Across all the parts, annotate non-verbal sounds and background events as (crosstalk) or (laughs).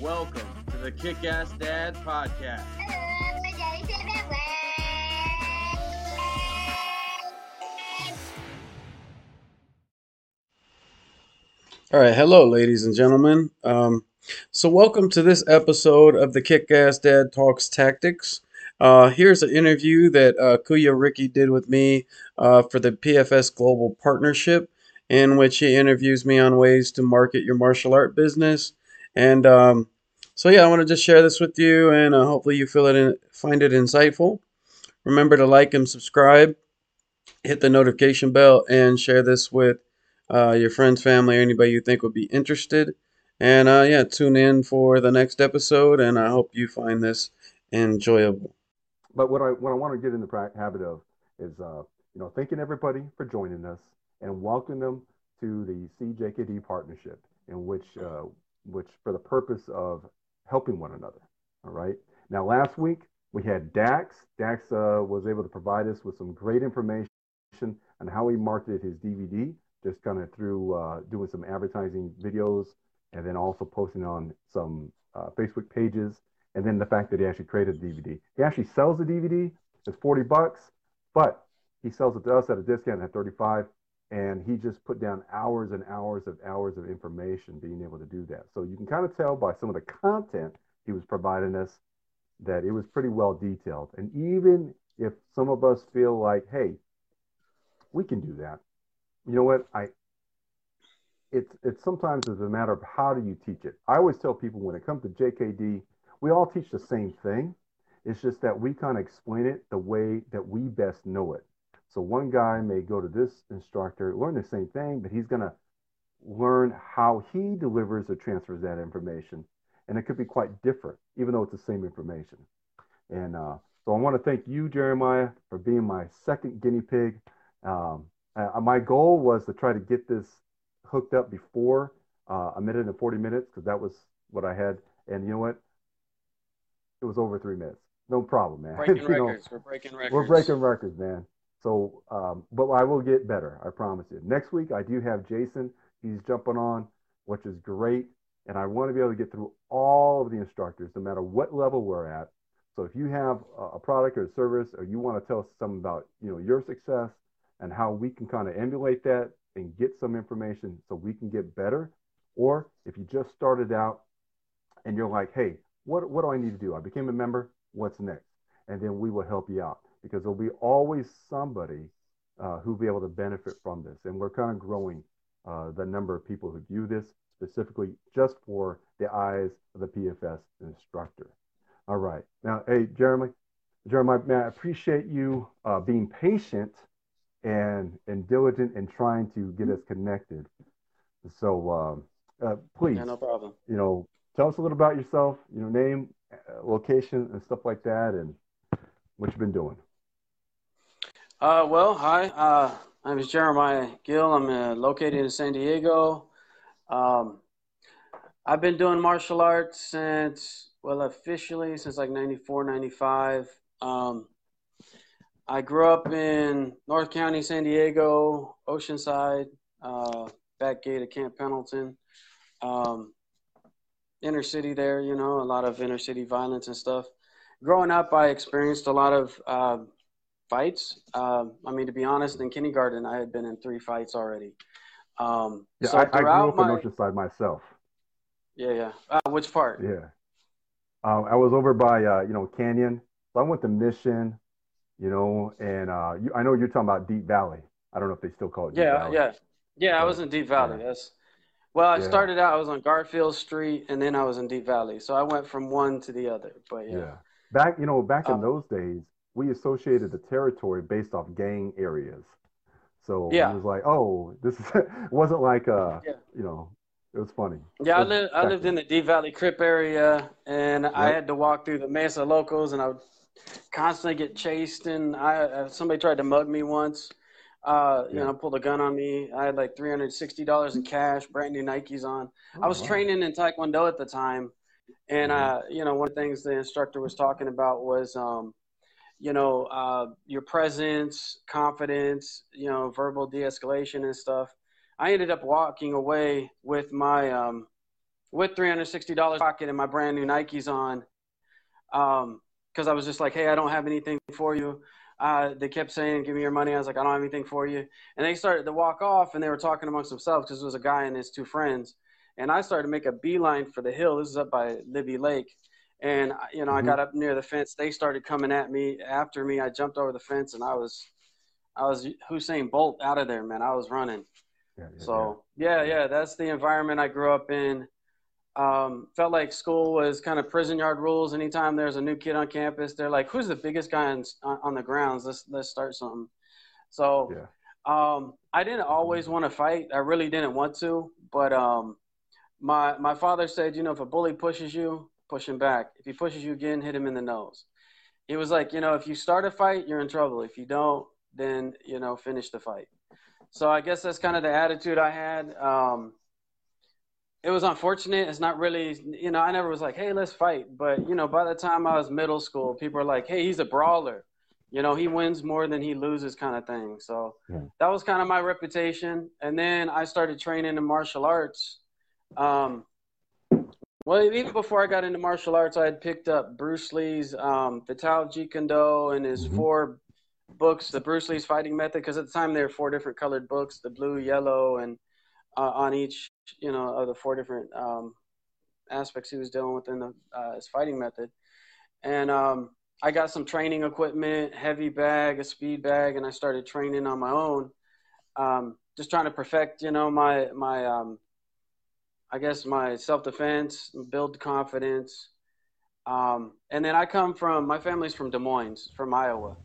Welcome to the Kick Ass Dad Podcast. All right, hello, ladies and gentlemen. Um, so, welcome to this episode of the Kick Ass Dad Talks Tactics. Uh, here's an interview that uh, Kuya Ricky did with me uh, for the PFS Global Partnership, in which he interviews me on ways to market your martial art business. And um, so, yeah, I want to just share this with you, and uh, hopefully, you feel it in, find it insightful. Remember to like and subscribe, hit the notification bell, and share this with uh, your friends, family, or anybody you think would be interested. And uh, yeah, tune in for the next episode, and I hope you find this enjoyable. But what I what I want to get in the habit of is, uh, you know, thanking everybody for joining us and welcoming them to the CJKD partnership, in which uh, which for the purpose of helping one another. All right. Now, last week we had Dax. Dax uh, was able to provide us with some great information on how he marketed his DVD just kind of through uh, doing some advertising videos and then also posting on some uh, Facebook pages. And then the fact that he actually created the DVD. He actually sells the DVD. It's 40 bucks, but he sells it to us at a discount at 35. And he just put down hours and hours of hours of information being able to do that. So you can kind of tell by some of the content he was providing us that it was pretty well detailed. And even if some of us feel like, hey, we can do that, you know what I it's it's sometimes is a matter of how do you teach it. I always tell people when it comes to JKD, we all teach the same thing. It's just that we kind of explain it the way that we best know it. So one guy may go to this instructor, learn the same thing, but he's gonna learn how he delivers or transfers that information, and it could be quite different, even though it's the same information. And uh, so I want to thank you, Jeramiah, for being my second guinea pig. Um, uh, my goal was to try to get this hooked up before uh, a minute and 40 minutes because that was what I had. And you know what? It was over three minutes. No problem, man. Breaking (laughs) records. Know, we're breaking records. We're breaking records, man. So, um, but I will get better. I promise you. Next week, I do have Jason. He's jumping on, which is great. And I want to be able to get through all of the instructors, no matter what level we're at. So if you have a product or a service, or you want to tell us something about, you know, your success, and how we can kind of emulate that and get some information so we can get better. Or if you just started out and you're like, hey, what, what do I need to do? I became a member. What's next? And then we will help you out because there'll be always somebody uh, who'll be able to benefit from this. And we're kind of growing uh, the number of people who view this specifically just for the eyes of the PFS instructor. All right. Now, hey, Jeremy, Jeramiah, man, I appreciate you uh, being patient and and diligent in trying to get us connected. So um, uh, please, yeah, no problem. You know, tell us a little about yourself. You know, name, uh, location, and stuff like that, and what you've been doing. Uh, well, hi. Uh, my name is Jeramiah Giehl. I'm uh, located in San Diego. Um, I've been doing martial arts since, well, officially since like 94, 95. Um, I grew up in North County, San Diego, Oceanside, uh, back gate of Camp Pendleton. Um, inner city there, you know, a lot of inner city violence and stuff. Growing up, I experienced a lot of uh, fights. Uh, I mean, to be honest, in kindergarten, I had been in three fights already. Um, yeah, so I, I, grew up my, in Oceanside myself. Yeah, yeah. Uh, which part? Yeah. Um, I was over by, uh, you know, Canyon. So I went to Mission, you know, and uh, you, I know you're talking about Deep Valley. I don't know if they still call it. Deep yeah, Valley. yeah, yeah. I was in Deep Valley. Yeah. Yes. Well, I yeah. started out. I was on Garfield Street, and then I was in Deep Valley. So I went from one to the other. But yeah. yeah. Back, you know, back in um, those days, we associated the territory based off gang areas. So yeah. it was like, oh, this is, (laughs) wasn't like uh, yeah. you know, it was funny. Yeah, I lived I lived in the Deep Valley Crip area, and yep. I had to walk through the Mesa Locos, and I would constantly get chased, and I uh, somebody tried to mug me once. Uh, you yeah. know, pulled a gun on me. I had like three hundred sixty dollars in cash, brand new Nikes on. Oh, I was wow. training in Taekwondo at the time, and mm-hmm. uh, you know, one of the things the instructor was talking about was, um, you know, uh, your presence, confidence, you know, verbal de-escalation and stuff. I ended up walking away with my um, with $360 pocket and my brand new Nikes on. Um, cause I was just like, Hey, I don't have anything for you. Uh, they kept saying, give me your money. I was like, I don't have anything for you. And they started to walk off and they were talking amongst themselves cause it was a guy and his two friends. And I started to make a beeline for the hill. This is up by Libby Lake. And, you know, mm-hmm. I got up near the fence. They started coming at me after me. I jumped over the fence and I was, I was Usain Bolt out of there, man. I was running. Yeah, yeah, so yeah. yeah, yeah, that's the environment I grew up in. Um, felt like school was kind of prison yard rules. Anytime there's a new kid on campus, they're like, "Who's the biggest guy on, on the grounds? Let's let's start something." So yeah. um, I didn't always want to fight. I really didn't want to, but um, my my father said, you know, if a bully pushes you, push him back. If he pushes you again, hit him in the nose. He was like, you know, if you start a fight, you're in trouble. If you don't, then you know, finish the fight. So I guess that's kind of the attitude I had. Um, it was unfortunate. It's not really, you know, I never was like, hey, let's fight. But, you know, by the time I was middle school, people were like, hey, he's a brawler. You know, he wins more than he loses kind of thing. So yeah. that was kind of my reputation. And then I started training in martial arts. Um, well, even before I got into martial arts, I had picked up Bruce Lee's um, Tao of Jeet Kune Do and his mm-hmm. four books, the Bruce Lee's fighting method, because at the time there were four different colored books, the blue, yellow, and uh, on each, you know, of the four different um, aspects he was dealing with in the, uh, his fighting method. And um, I got some training equipment, heavy bag, a speed bag, and I started training on my own, um, just trying to perfect, you know, my my, um, I guess my self defense, build confidence. Um, and then I come from my family's from Des Moines, from Iowa,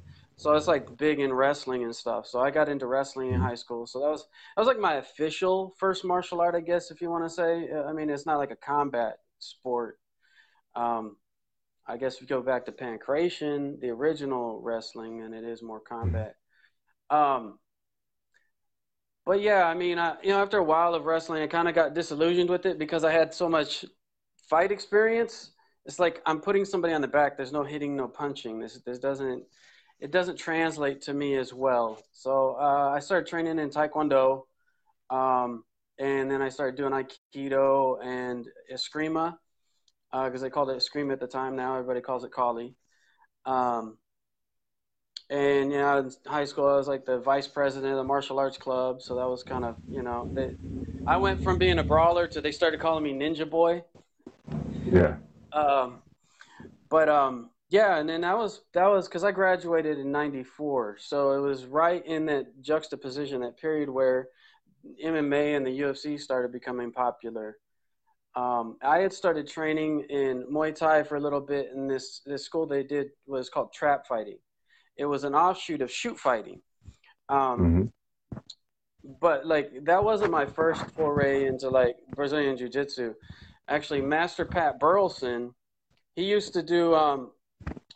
so it's like big in wrestling and stuff. So I got into wrestling in high school. So that was that was like my official first martial art, I guess, if you want to say. Uh, I mean, it's not like a combat sport. Um, I guess you go back to Pankration, the original wrestling, and it is more combat. Um, but yeah, I mean, I, you know, after a while of wrestling, I kind of got disillusioned with it because I had so much fight experience. It's like I'm putting somebody on the back. There's no hitting, no punching. This this doesn't it doesn't translate to me as well. So uh, I started training in Taekwondo, um, and then I started doing Aikido and Eskrima because uh, they called it Eskrima at the time. Now everybody calls it Kali. Um, and you know, in high school, I was like the vice president of the martial arts club. So that was kind of you know, they, I went from being a brawler to they started calling me Ninja Boy. Yeah. Um, but um, yeah, and then that was that was because I graduated in '94, so it was right in that juxtaposition, that period where MMA and the UFC started becoming popular. Um, I had started training in Muay Thai for a little bit, and this this school they did was called trap fighting. It was an offshoot of shoot fighting. Um, mm-hmm. But like that wasn't my first foray into like Brazilian Jiu Jitsu. Actually, Master Pat Burleson, he used to do um,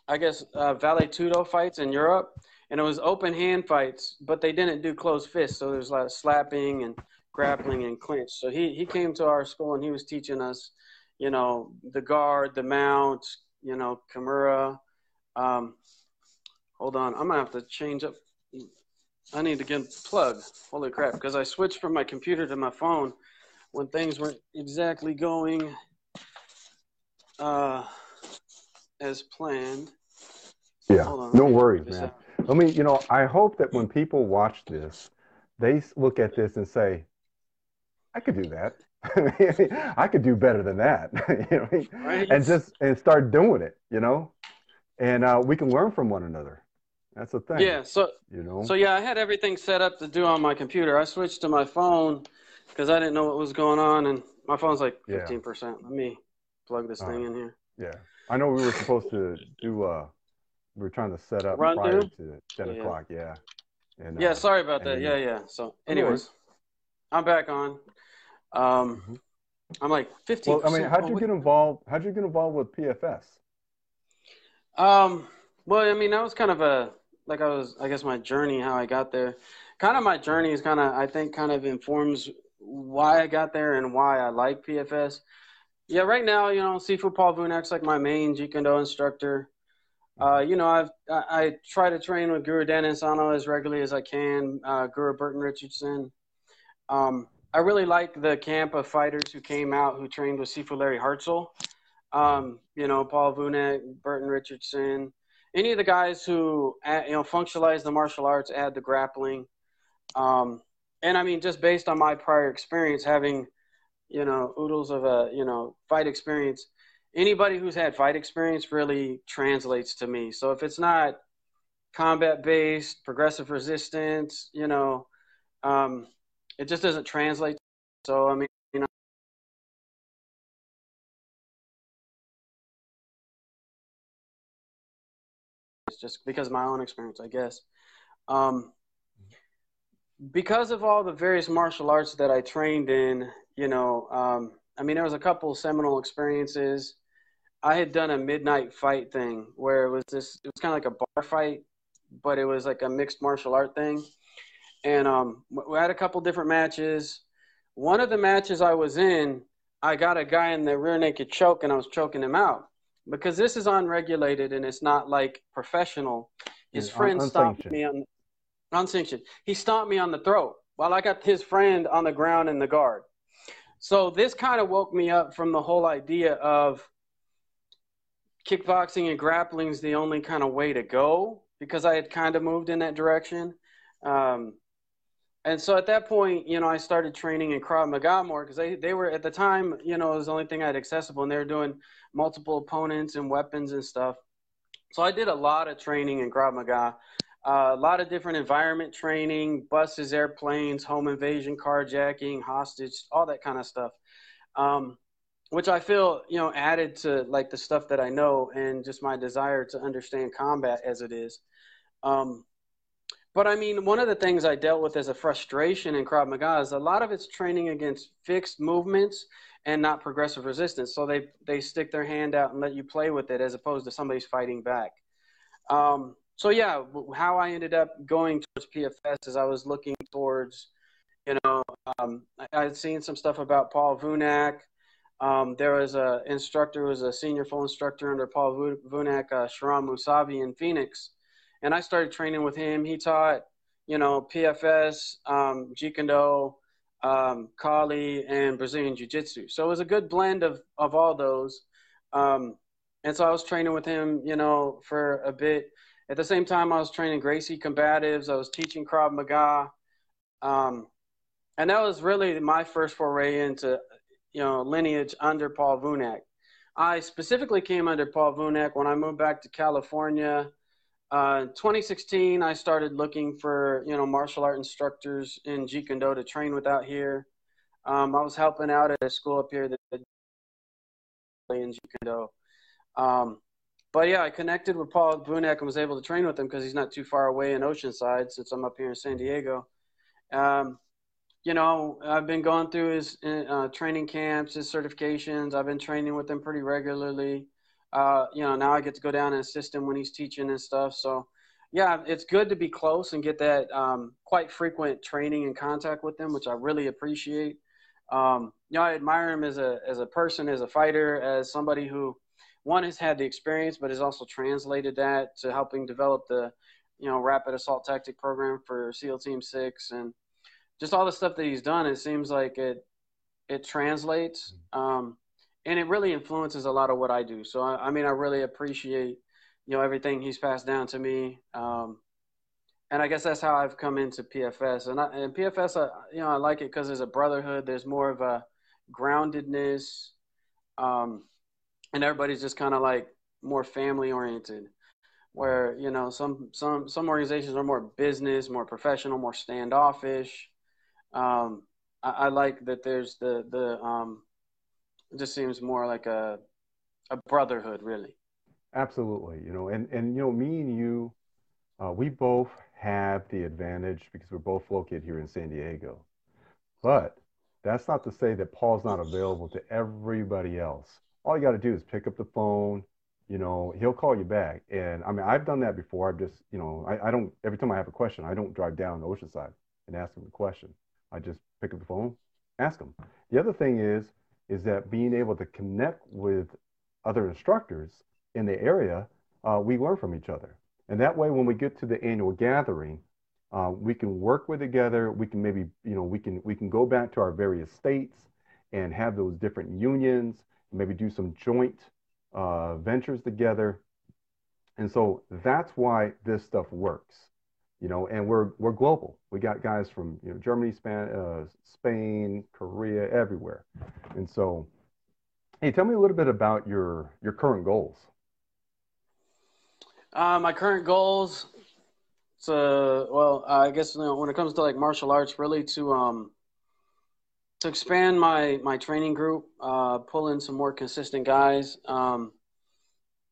I guess, uh, Vale Tudo fights in Europe, and it was open hand fights, but they didn't do closed fists. So there's a lot of slapping and grappling and clinch. So he, he came to our school and he was teaching us, you know, the guard, the mount, you know, Kimura. Um, hold on, I'm gonna have to change up. I need to get plugged. Holy crap! Because I switched from my computer to my phone when things weren't exactly going. Uh, as planned. Yeah, no worries, man. I mean, you know, I hope that when people watch this, they look at this and say, "I could do that. (laughs) I could do better than that." (laughs) you know, right. and just and start doing it. You know, and uh, we can learn from one another. That's the thing. Yeah. So you know. So yeah, I had everything set up to do on my computer. I switched to my phone because I didn't know what was going on, and my phone's like fifteen yeah. percent. Let me plug this uh, thing in here. Yeah. I know we were supposed to do. uh We were trying to set up Run prior through? to ten yeah. o'clock. Yeah. And, yeah. Uh, sorry about that. Yeah. Yeah. So, anyways, I'm back on. Um, mm-hmm. I'm like 15. Well, I mean, how'd you get involved? How'd you get involved with PFS? Um. Well, I mean, that was kind of a like I was. I guess my journey, how I got there. Kind of my journey is kind of I think kind of informs why I got there and why I like PFS. Yeah, right now, you know, Sifu Paul Vunak's like my main Jeet instructor. Uh, you know, I've I, I, try to train with Guru Dan Inosanto as regularly as I can. Uh, Guru Burton Richardson. Um, I really like the camp of fighters who came out who trained with Sifu Larry Hartsell. Um, you know, Paul Vunak, Burton Richardson, any of the guys who you know functionalize the martial arts, add the grappling. Um, and I mean, just based on my prior experience, having you know oodles of a you know fight experience, anybody who's had fight experience really translates to me. So if it's not combat based, progressive resistance, you know, um, it just doesn't translate. So I mean, just because of my own experience, I guess. Um, because of all the various martial arts that I trained in, you know, um, I mean, there was a couple seminal experiences. I had done a midnight fight thing where it was this, it was kind of like a bar fight, but it was like a mixed martial art thing. And um, we had a couple different matches. One of the matches I was in, I got a guy in the rear naked choke and I was choking him out because this is unregulated and it's not like professional. His friend stopped me on unsanctioned. He stomped me on the throat while I got his friend on the ground in the guard. So this kind of woke me up from the whole idea of kickboxing and grappling is the only kind of way to go because I had kind of moved in that direction. Um, and so at that point, you know, I started training in Krav Maga more because they, they were at the time, you know, it was the only thing I had accessible and they were doing multiple opponents and weapons and stuff. So I did a lot of training in Krav Maga uh, a lot of different environment training, buses, airplanes, home invasion, carjacking, hostage, all that kind of stuff. Um, which I feel, you know, added to like the stuff that I know and just my desire to understand combat as it is. Um, but I mean, one of the things I dealt with as a frustration in Krav Maga is a lot of it's training against fixed movements and not progressive resistance. So they they stick their hand out and let you play with it as opposed to somebody's fighting back. Um, so yeah, how I ended up going towards PFS is I was looking towards, you know, um, I, had seen some stuff about Paul Vunak. Um, there was a instructor who was a senior full instructor under Paul Vunak, uh, Sharam Musavi in Phoenix, and I started training with him. He taught, you know, PFS, um, Jiu um, Kali, and Brazilian Jiu Jitsu. So it was a good blend of of all those. Um, and so I was training with him, you know, for a bit at the same time, I was training Gracie combatives. I was teaching Krav Maga, um, and that was really my first foray into you know lineage under Paul Vunak. I specifically came under Paul Vunak when I moved back to California. Uh, in 2016, I started looking for you know martial art instructors in Jeet Kune Do to train with out here. Um, I was helping out at a school up here that in Jeet Kune Do. Um, but yeah, I connected with Paul Vunak and was able to train with him because he's not too far away in Oceanside since I'm up here in San Diego. Um, you know, I've been going through his uh, training camps, his certifications. I've been training with him pretty regularly. Uh, you know, now I get to go down and assist him when he's teaching and stuff. So, yeah, it's good to be close and get that um, quite frequent training and contact with him, which I really appreciate. Um, you know, I admire him as a as a person, as a fighter, as somebody who one has had the experience, but has also translated that to helping develop the, you know, rapid assault tactic program for SEAL Team Six, and just all the stuff that he's done. It seems like it it translates, um, and it really influences a lot of what I do. So I, I, mean, I really appreciate, you know, everything he's passed down to me. Um, and I guess that's how I've come into PFS. And, I, and PFS, I, you know, I like it because there's a brotherhood. There's more of a groundedness. Um, and everybody's just kind of like more family oriented where you know some some some organizations are more business more professional more standoffish um, I, I, like that there's the the um, it just seems more like a a brotherhood really absolutely you know and and you know me and you uh, we both have the advantage because we're both located here in san diego but that's not to say that paul's not available to everybody else all you got to do is pick up the phone. You know, he'll call you back. And I mean, I've done that before. I've just, you know, I, I don't, every time I have a question, I don't drive down the Oceanside and ask him the question. I just pick up the phone, ask him. The other thing is, is that being able to connect with other instructors in the area, uh, we learn from each other. And that way, when we get to the annual gathering, uh, we can work with together. We can maybe, you know, we can we can go back to our various states and have those different unions, maybe do some joint uh, ventures together. And so that's why this stuff works, you know. And we're we're global. We got guys from you know Germany, Span, uh, Spain, Korea, everywhere. And so, hey, tell me a little bit about your your current goals. Uh, my current goals, so well, I guess you know, when it comes to like martial arts, really to um to expand my my training group, uh, pull in some more consistent guys. Um,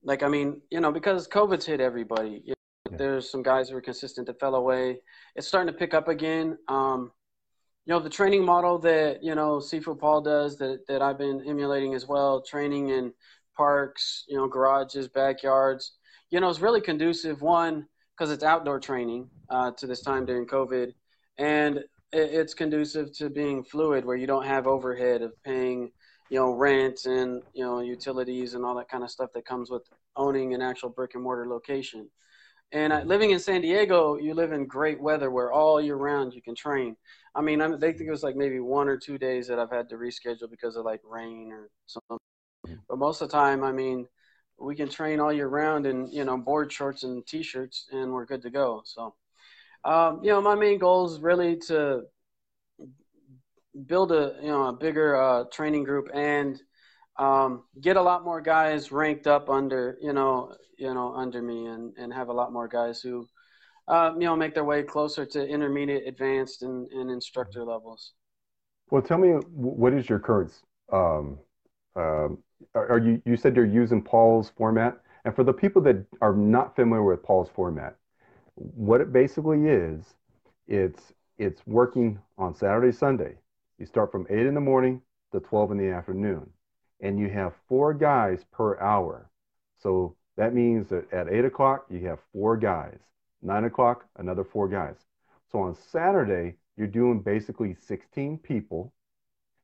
like I mean, you know, because COVID's hit everybody. There's some guys who are consistent that fell away. It's starting to pick up again. Um, you know, the training model that you know Sifu Paul does that that I've been emulating as well, training in parks, you know, garages, backyards. You know, it's really conducive. One because it's outdoor training uh, to this time during COVID, and it's conducive to being fluid, where you don't have overhead of paying, you know, rent and you know utilities and all that kind of stuff that comes with owning an actual brick and mortar location. And uh, living in San Diego, you live in great weather where all year round you can train. I mean, I'm, they think it was like maybe one or two days that I've had to reschedule because of like rain or something. But most of the time, I mean, we can train all year round in you know board shorts and t-shirts and we're good to go so um, you know my main goal is really to build a you know a bigger uh, training group and um, get a lot more guys ranked up under you know you know under me and and have a lot more guys who uh, you know make their way closer to intermediate advanced and, and instructor levels. Well tell me what is your current um, um, are you you said you're using Paul's format, and for the people that are not familiar with Paul's format, what it basically is, it's it's working on Saturday, Sunday. You start from eight in the morning to twelve in the afternoon, and you have four guys per hour. So that means that at eight o'clock you have four guys. Nine o'clock, another four guys. So on Saturday you're doing basically 16 people,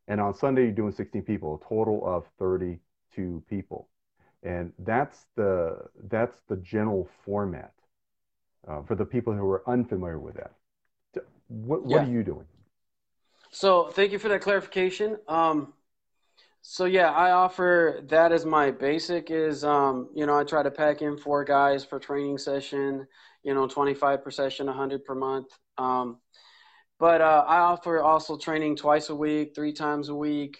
and on Sunday you're doing 16 people, a total of 32 people. And that's the, that's the general format uh, for the people who are unfamiliar with that. What, what yeah. are you doing? So thank you for that clarification. Um, so yeah, I offer that as my basic is, um, you know, I try to pack in four guys per training session, you know, 25 per session, 100 per month. Um, but uh, I offer also training twice a week, three times a week.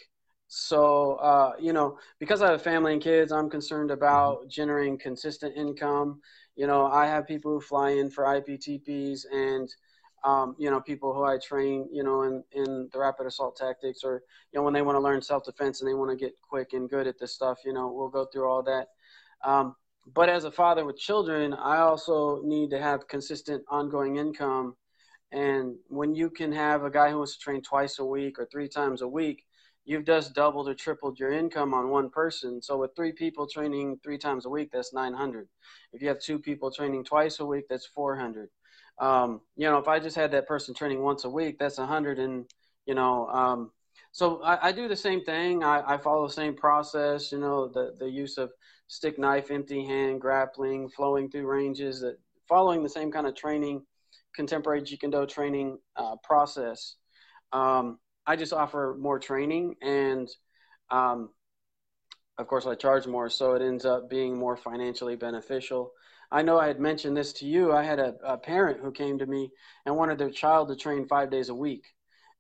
So, uh, you know, because I have family and kids, I'm concerned about mm-hmm. generating consistent income. You know, I have people who fly in for IPTPs and, um, you know, people who I train, you know, in, in the rapid assault tactics or, you know, when they want to learn self defense and they want to get quick and good at this stuff, you know, we'll go through all that. Um, but as a father with children, I also need to have consistent ongoing income. And when you can have a guy who wants to train twice a week or three times a week, you've just doubled or tripled your income on one person. So with three people training three times a week, that's 900. If you have two people training twice a week, that's 400. Um, you know, if I just had that person training once a week, that's a 100. And, you know, um, so I, I, do the same thing. I, I, follow the same process, you know, the, the use of stick knife, empty hand, grappling, flowing through ranges, that following the same kind of training, contemporary Do training uh, process. Um, I just offer more training and um, of course I charge more so it ends up being more financially beneficial. I know I had mentioned this to you. I had a, a parent who came to me and wanted their child to train five days a week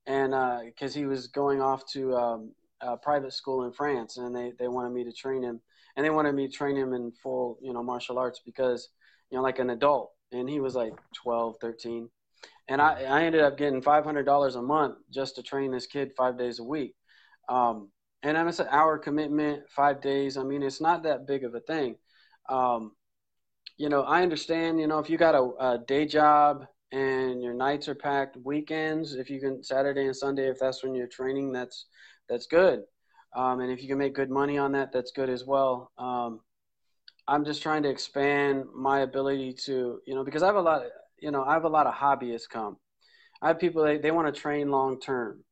and because uh, he was going off to um, a private school in France and they, they wanted me to train him and they wanted me to train him in full you know martial arts because you know like an adult and he was like 12 13 and I, I ended up getting five hundred dollars a month just to train this kid five days a week. Um, and it's an hour commitment, five days. I mean, it's not that big of a thing. Um, you know, I understand. You know, if you got a, a, day job and your nights are packed, weekends, if you can Saturday and Sunday, if that's when you're training, that's that's good. Um, and if you can make good money on that, that's good as well. Um, I'm just trying to expand my ability to, you know, because I have a lot. Of, you know, I have a lot of hobbyists come. I have people they, they want to train long term.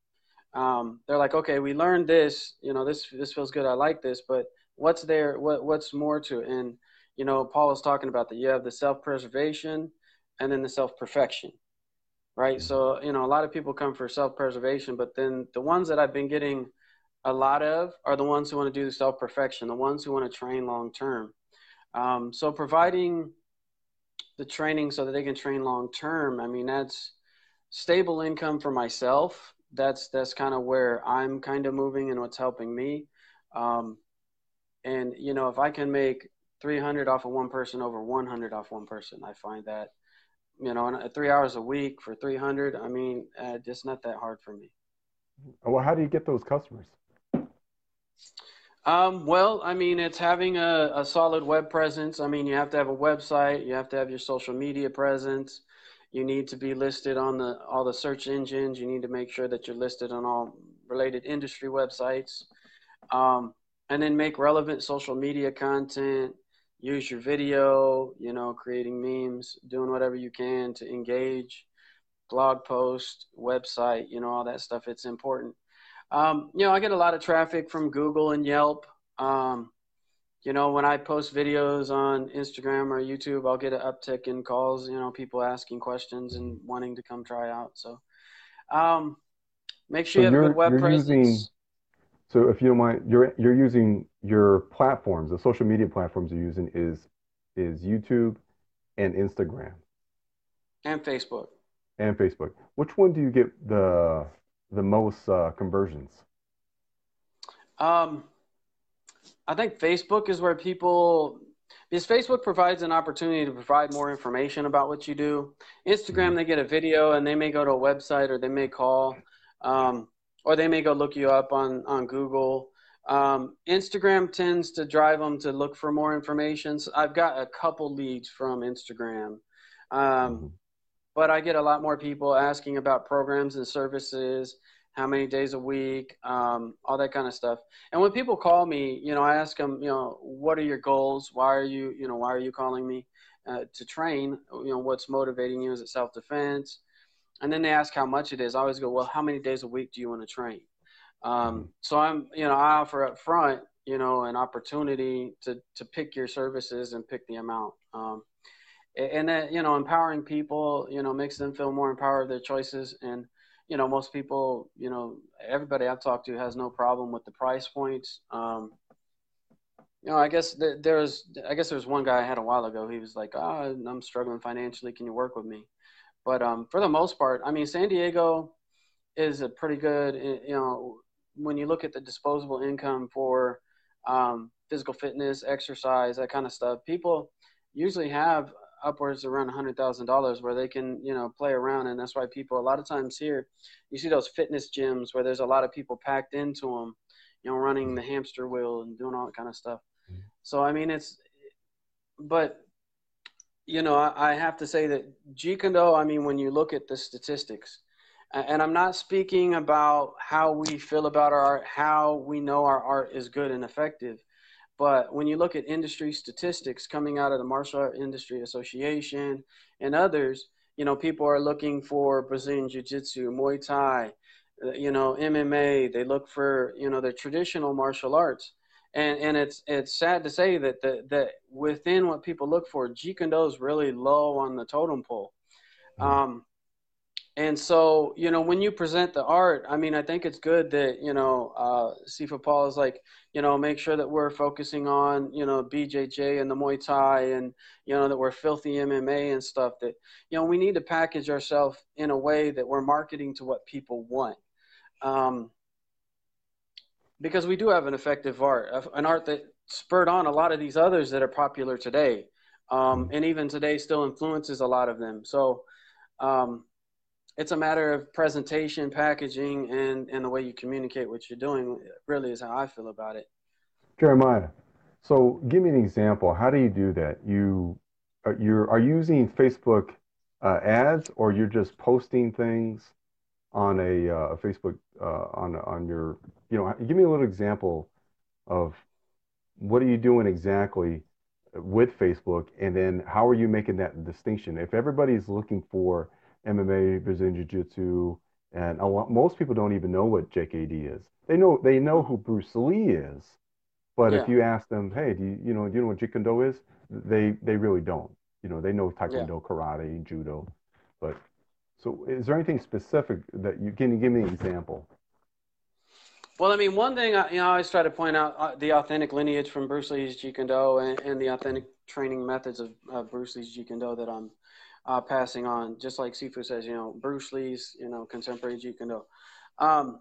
Um, they're like, okay, we learned this, you know, this this feels good. I like this, but what's there? What what's more to it? And you know, Paul was talking about that. You have the self preservation, and then the self perfection. right? Mm-hmm. So you know, a lot of people come for self-preservation, but then the ones that I've been getting a lot of are the ones who want to do the self-perfection, the ones who want to train long term. Um, so providing the training so that they can train long term. I mean, that's stable income for myself. That's that's kind of where I'm kind of moving and what's helping me. Um, and you know, if I can make 300 off of one person over 100 off one person, I find that you know, three hours a week for 300. I mean, uh, just not that hard for me. Well, how do you get those customers? Um, well, I mean, it's having a, a solid web presence. I mean, you have to have a website, you have to have your social media presence. You need to be listed on the all the search engines. You need to make sure that you're listed on all related industry websites, um, and then make relevant social media content. Use your video, you know, creating memes, doing whatever you can to engage, blog post, website, you know, all that stuff. It's important. Um, you know, I get a lot of traffic from Google and Yelp. Um, you know, when I post videos on Instagram or YouTube, I'll get an uptick in calls. You know, people asking questions and wanting to come try out. So, um, make sure so you have a good web presence. Using, so, if you don't mind, you're you're using your platforms, the social media platforms you're using is is YouTube and Instagram and Facebook and Facebook. Which one do you get the the most uh, conversions? Um, I think Facebook is where people because Facebook provides an opportunity to provide more information about what you do. Instagram, mm-hmm. they get a video and they may go to a website or they may call, um, or they may go look you up on on Google. Um, Instagram tends to drive them to look for more information. So I've got a couple leads from Instagram. Um, mm-hmm but I get a lot more people asking about programs and services, how many days a week, um, all that kind of stuff. And when people call me, you know, I ask them, you know, what are your goals? Why are you, you know, why are you calling me uh, to train? You know, what's motivating you? Is it self defense? And then they ask how much it is. I always go, well, how many days a week do you want to train? Um, mm-hmm. so I'm, you know, I offer up front, you know, an opportunity to to pick your services and pick the amount. Um, and that you know empowering people you know makes them feel more empowered of their choices. And you know most people you know everybody i've talked to has no problem with the price points. Um, you know i guess th- there's i guess there's one guy i had a while ago. He was like oh, i'm struggling financially. Can you work with me? But um, for the most part i mean san diego is a pretty good you know when you look at the disposable income for um, physical fitness exercise that kind of stuff people usually have upwards around a hundred thousand dollars where they can you know play around and that's why people a lot of times here you see those fitness gyms where there's a lot of people packed into them you know running the hamster wheel and doing all that kind of stuff. So i mean it's but you know I, I have to say that jeet kune do i mean when you look at the statistics and i'm not speaking about how we feel about our art how we know our art is good and effective but when you look at industry statistics coming out of the Martial Art Industry Association and others, you know, people are looking for Brazilian Jiu Jitsu, Muay Thai, uh, you know, MMA. They look for, you know, the traditional martial arts. And, and it's it's sad to say that the, that within what people look for, Jeet Kune Do is really low on the totem pole. Mm-hmm. Um, and so, you know, when you present the art, I mean, I think it's good that, you know, uh, Sifu Paul is like, you know, make sure that we're focusing on, you know, BJJ and the Muay Thai and, you know, that we're filthy MMA and stuff that, you know, we need to package ourselves in a way that we're marketing to what people want. Um, because we do have an effective art, an art that spurred on a lot of these others that are popular today. Um, and even today still influences a lot of them. So, um, it's a matter of presentation, packaging, and and the way you communicate what you're doing. Really, is how I feel about it. Jeramiah, so give me an example. How do you do that? You are uh, you are using Facebook uh, ads, or you're just posting things on a uh, Facebook uh, on on your you know. Give me a little example of what are you doing exactly with Facebook, and then how are you making that distinction? If everybody's looking for MMA, Brazilian Jiu Jitsu, and lot, most people don't even know what JKD is. They know they know who Bruce Lee is, but yeah. if you ask them, hey, do you you know do you know what Jeet Kune Do is? They they really don't. You know they know Taekwondo, yeah. karate, judo, but So, is there anything specific that you can you give me an example? Well, I mean, one thing I, you know, I always try to point out uh, the authentic lineage from Bruce Lee's Jeet Kune Do and, and the authentic training methods of uh, Bruce Lee's Jeet Kune Do that I'm uh, passing on. Just like Sifu says, you know, Bruce Lee's, you know, contemporary Jeet Kune Do. Um,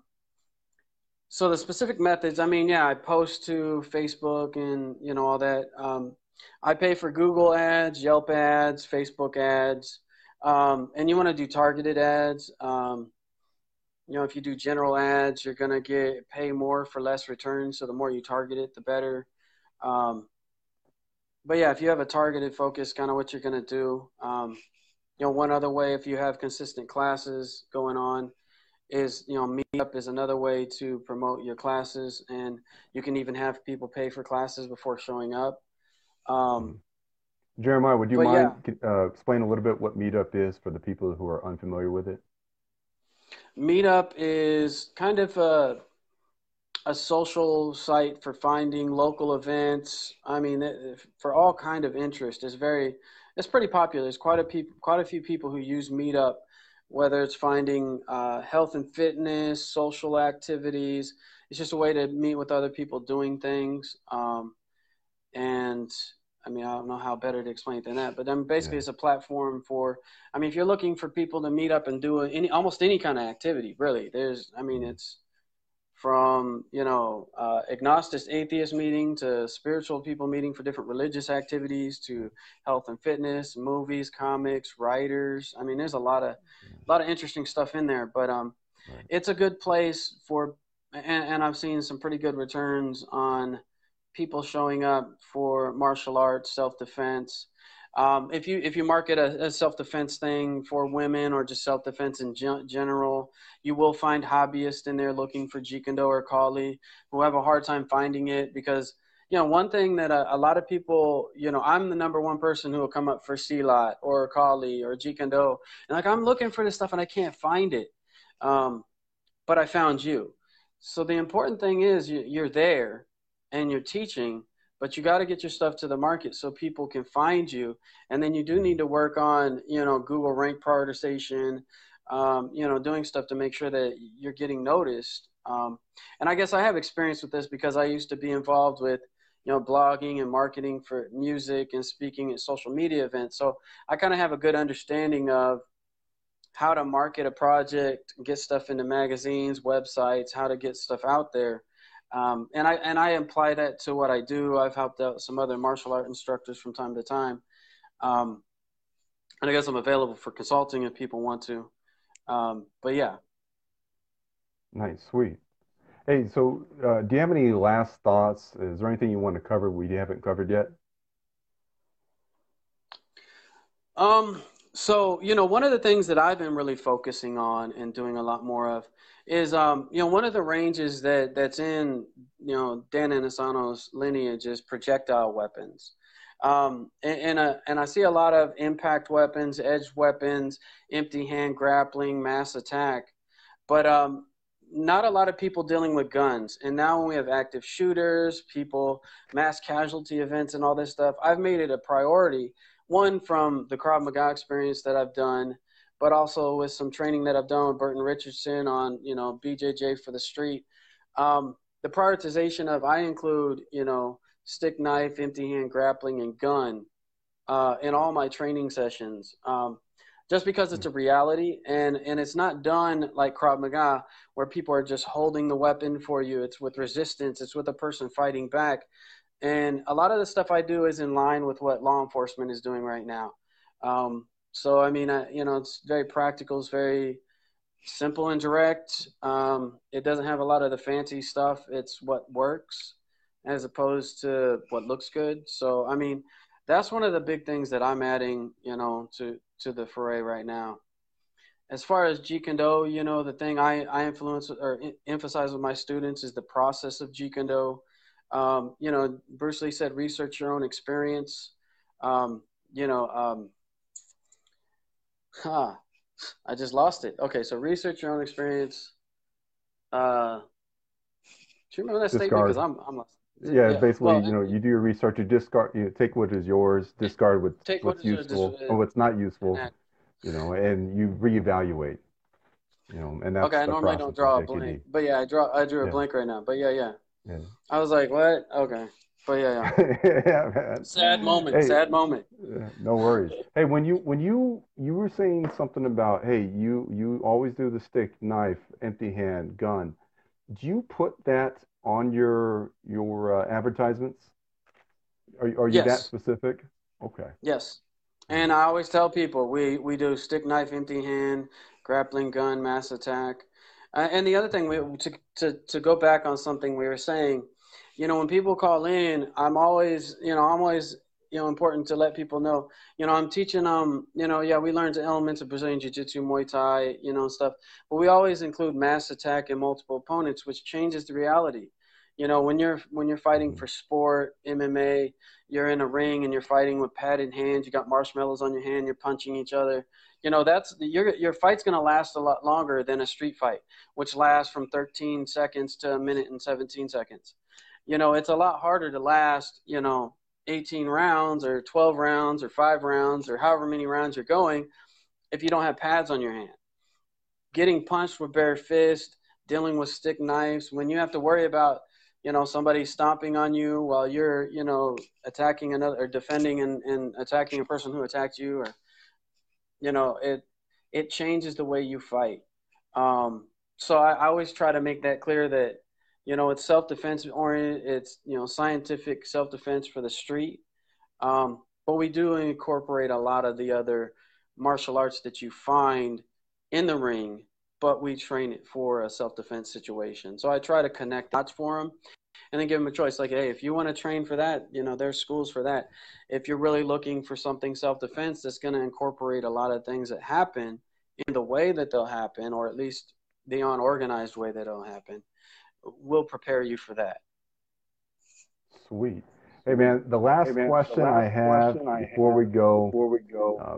so the specific methods, I mean, yeah, I post to Facebook and you know all that. Um, I pay for Google ads, Yelp ads, Facebook ads, um, and you want to do targeted ads. Um, you know, if you do general ads, you're gonna get pay more for less returns. So the more you target it, the better. Um, but yeah, if you have a targeted focus, kind of what you're gonna do. You know, one other way, if you have consistent classes going on, is you know meetup is another way to promote your classes and you can even have people pay for classes before showing up. Um, jeramiah would you mind yeah. uh, explain a little bit what meetup is for the people who are unfamiliar with it? Meetup is kind of a, a social site for finding local events. I mean for all kind of interest. It's very it's pretty popular there's quite a people quite a few people who use meetup whether it's finding uh, health and fitness, social activities. It's just a way to meet with other people doing things. Um, and I mean, I don't know how better to explain it than that, but then basically yeah. it's a platform for, I mean, if you're looking for people to meet up and do any, almost any kind of activity, really, there's, I mean, mm-hmm. it's, from you know uh, agnostic atheist meeting to spiritual people meeting for different religious activities to health and fitness movies comics writers i mean there's a lot of a lot of interesting stuff in there but um right. it's a good place for and, and i've seen some pretty good returns on people showing up for martial arts self-defense um, if you if you market a, a self defense thing for women or just self defense in gen- general, you will find hobbyists in there looking for Jeet Kune Do or Kali who have a hard time finding it because you know one thing that a, a, lot of people you know I'm the number one person who will come up for Silat or Kali or Jeet Kune Do and like I'm looking for this stuff and I can't find it, um, but I found you. So the important thing is you, you're there and you're teaching but you got to get your stuff to the market so people can find you. And then you do need to work on you know google rank prioritization um, you know doing stuff to make sure that you're getting noticed. Um, and i guess i have experience with this because i used to be involved with you know blogging and marketing for music and speaking at social media events. So i kind of have a good understanding of how to market a project get stuff into magazines websites how to get stuff out there um, and I and I apply that to what I do. I've helped out some other martial art instructors from time to time, um, and I guess I'm available for consulting if people want to. Um, but yeah. Nice, sweet. Hey, so uh, do you have any last thoughts? Is there anything you want to cover we haven't covered yet? Um. So you know, one of the things that I've been really focusing on and doing a lot more of is um, you know one of the ranges that that's in you know Dan Inosanto's lineage is projectile weapons. Um, and and, uh, and I see a lot of impact weapons, edge weapons, empty hand grappling, mass attack, but um, not a lot of people dealing with guns. And now when we have active shooters, people, mass casualty events, and all this stuff, I've made it a priority. One from the Krav Maga experience that I've done, but also with some training that I've done with Burton Richardson on, you know, BJJ for the street. Um, the prioritization of I include, you know, stick knife, empty hand grappling, and gun uh, in all my training sessions. Um, just because it's a reality and, and it's not done like Krav Maga where people are just holding the weapon for you. It's with resistance. It's with a person fighting back. And a lot of the stuff I do is in line with what law enforcement is doing right now. Um, so I mean, I, you know, it's very practical. It's very simple and direct. Um, it doesn't have a lot of the fancy stuff. It's what works as opposed to what looks good. So I mean, that's one of the big things that I'm adding, you know, to to the foray right now. As far as Jeet you know, the thing I, I influence or emphasize with my students is the process of Jeet. Um, you know, Bruce Lee said, research your own experience. Um, you know, um, Huh. I just lost it. Okay, so research your own experience. Uh, do you remember that discard. statement? Because I'm, I'm lost. Yeah, yeah, basically, well, you know, you do your research, you discard, you take what is yours, discard what's, what's useful or what's not useful. you know, and you reevaluate. You know, and that's okay. I normally don't draw a blank, but yeah, I draw. I drew a yeah. blank right now, but yeah, yeah. Yeah. I was like, what? Okay. But yeah, yeah. (laughs) yeah man. Sad moment. Hey, sad moment. No worries. Hey, when you when you you were saying something about hey, you you always do the stick, knife, empty hand, gun. Do you put that on your your uh, advertisements? Are are you yes. that specific? Okay. Yes. And I always tell people we we do stick, knife, empty hand, grappling gun, mass attack. Uh, and the other thing, we, to, to, to go back on something we were saying, you know, when people call in, I'm always, you know, I'm always, you know, important to let people know, you know, I'm teaching um, you know, yeah, we learned the elements of Brazilian Jiu-Jitsu, Muay Thai, you know, stuff, but we always include mass attack and multiple opponents, which changes the reality. You know, when you're when you're fighting for sport, MMA, you're in a ring and you're fighting with padded hands, you got marshmallows on your hand, you're punching each other you know that's your your fight's going to last a lot longer than a street fight which lasts from 13 seconds to a minute and 17 seconds. You know it's a lot harder to last you know 18 rounds or 12 rounds or 5 rounds or however many rounds you're going if you don't have pads on your hand. Getting punched with bare fist dealing with stick knives when you have to worry about you know somebody stomping on you while you're you know attacking another or defending and, and attacking a person who attacked you or you know it it changes the way you fight. Um, so I, I, always try to make that clear that you know it's self-defense oriented it's you know scientific self-defense for the street. Um, but we do incorporate a lot of the other martial arts that you find in the ring but we train it for a self-defense situation. So i try to connect dots for them and then give them a choice like hey if you want to train for that you know there's schools for that. If you're really looking for something self-defense that's going to incorporate a lot of things that happen in the way that they'll happen or at least the unorganized way that it'll happen we'll prepare you for that. Sweet. Hey man the last, hey man, question, the last I have question before we go before we go uh,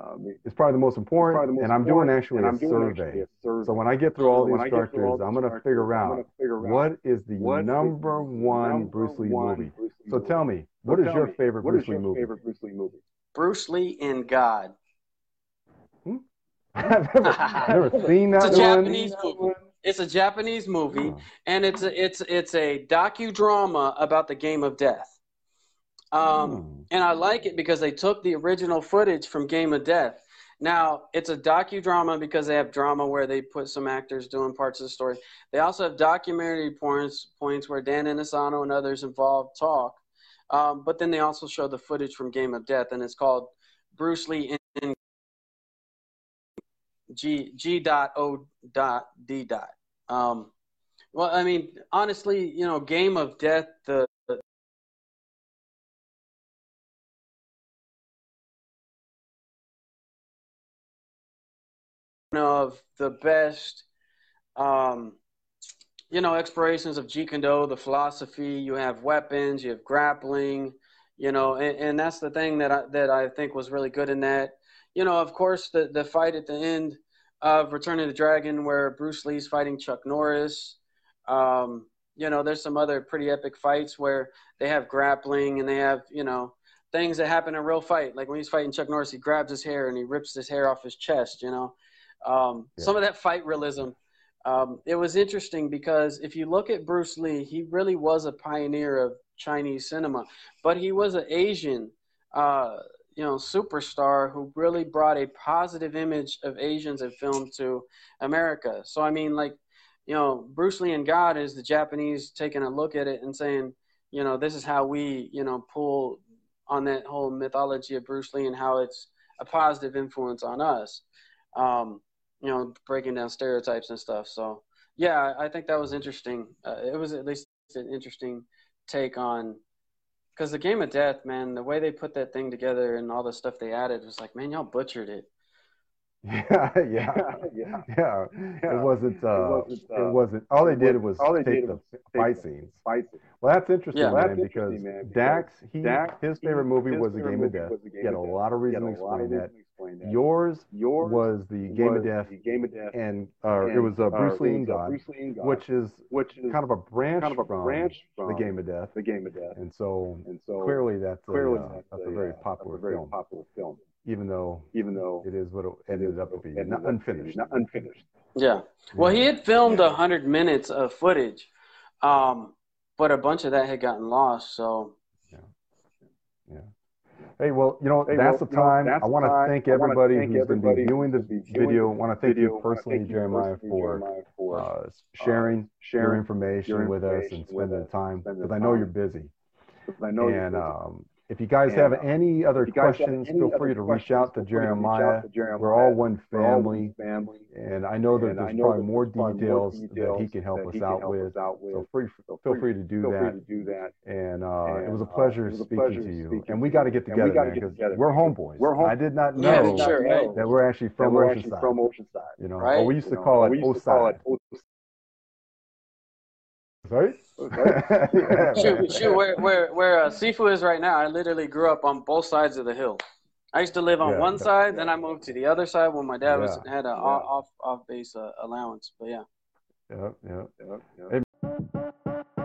uh, it's probably the most important, the most and I'm doing actually, a, I'm doing survey. actually a survey. So when I get through all the structures, all I'm going to figure out what is the what number, is one, number Bruce Lee one movie. Bruce Lee so movie. tell me, what so is your me, favorite Bruce Lee movie? Favorite Bruce Lee movie? Bruce Lee and God. Hmm? (laughs) I've, never, (laughs) never seen that it's a one. Japanese movie. It's a Japanese movie, oh. and it's a, it's it's a docudrama about the game of death. Um, mm. And I like it because they took the original footage from Game of Death. Now, it's a docudrama because they have drama where they put some actors doing parts of the story. They also have documentary points, points where Dan Inosanto and others involved talk. Um, but then they also show the footage from Game of Death, and it's called Bruce Lee in G G dot O dot D dot. Um, well, I mean, honestly, you know, Game of Death, the of the best, um, you know, explorations of Jeet Kune Do, the philosophy. You have weapons, you have grappling, you know, and, and that's the thing that I, that I think was really good in that. You know, of course, the, the fight at the end of Return of the Dragon where Bruce Lee's fighting Chuck Norris. Um, you know, there's some other pretty epic fights where they have grappling and they have, you know, things that happen in a real fight. Like when he's fighting Chuck Norris, he grabs his hair and he rips his hair off his chest, you know. Um, yeah. Some of that fight realism. Um, it was interesting because if you look at Bruce Lee, he really was a pioneer of Chinese cinema, but he was an Asian, uh, you know, superstar who really brought a positive image of Asians in film to America. So I mean, like, you know, Bruce Lee and God is the Japanese taking a look at it and saying, you know, this is how we, you know, pull on that whole mythology of Bruce Lee and how it's a positive influence on us. Um, you know, breaking down stereotypes and stuff. So yeah, I think that was interesting. Uh, it was at least an interesting take on because the game of death, man, the way they put that thing together and all the stuff they added was like, man, y'all butchered it. Yeah, (laughs) yeah, yeah, yeah. It wasn't. Uh, it wasn't. Uh, it wasn't. All they did was all they take did the fight scenes. Fight scenes. Well, that's interesting, yeah, man, that's because, man, because Dax, he, Dax, his favorite movie was The Game of Death. He had a lot of reason to explain that that. Yours, Yours was the Game was of Death, the Game of Death, and, uh, and it was uh, Bruce, uh, Lee and God, Bruce Lee and God, which is which is kind of a branch, kind of a branch from, the Game of Death, the Game of Death, and so and so clearly that's clearly a, uh, that's, a, very popular very film. popular film. Even though even though it is what it ended up being, be, not unfinished. Not unfinished. Yeah. Well, he had filmed a hundred minutes of footage, um, but a bunch of that had gotten lost. So. Yeah. Yeah. Hey, well, you know, Hey, that's well, the you know, time. that's I want to thank everybody thank who's going to be viewing who's the gonna be viewing video. I want to thank video. you personally, thank you Jeramiah, personally, for Jeramiah, for uh, sharing your sharing information your with us and spending the time because I know you're busy. I know you're And busy. um, if you guys And, have uh, any other if you guys have questions, any feel other free to reach out to feel free to reach out Jeramiah. to Jeramiah. We're all one family. family. And I know that And there's know probably that more there's probably more details that he can help us he can out help with. us out with. So free, So feel free- free to do feel free that. to do that. And uh, it was a uh, pleasure it was a speaking pleasure to you. speaking And we got to get together, man, because we're man, 'cause homeboys. we're home- I did not Yeah, know sure, that we're actually from we're actually Oceanside. from Oceanside. You know, we used to call it used to Oside. It Oceanside. Right? Right? Shoot, shoot, where where where uh, Sifu is right now, I literally grew up on both sides of the hill. I used to live on Yeah, one that- side, then I moved to the other side when my dad was had an Yeah. off off base uh, allowance. But yeah. Yep, yep. Yep, yep.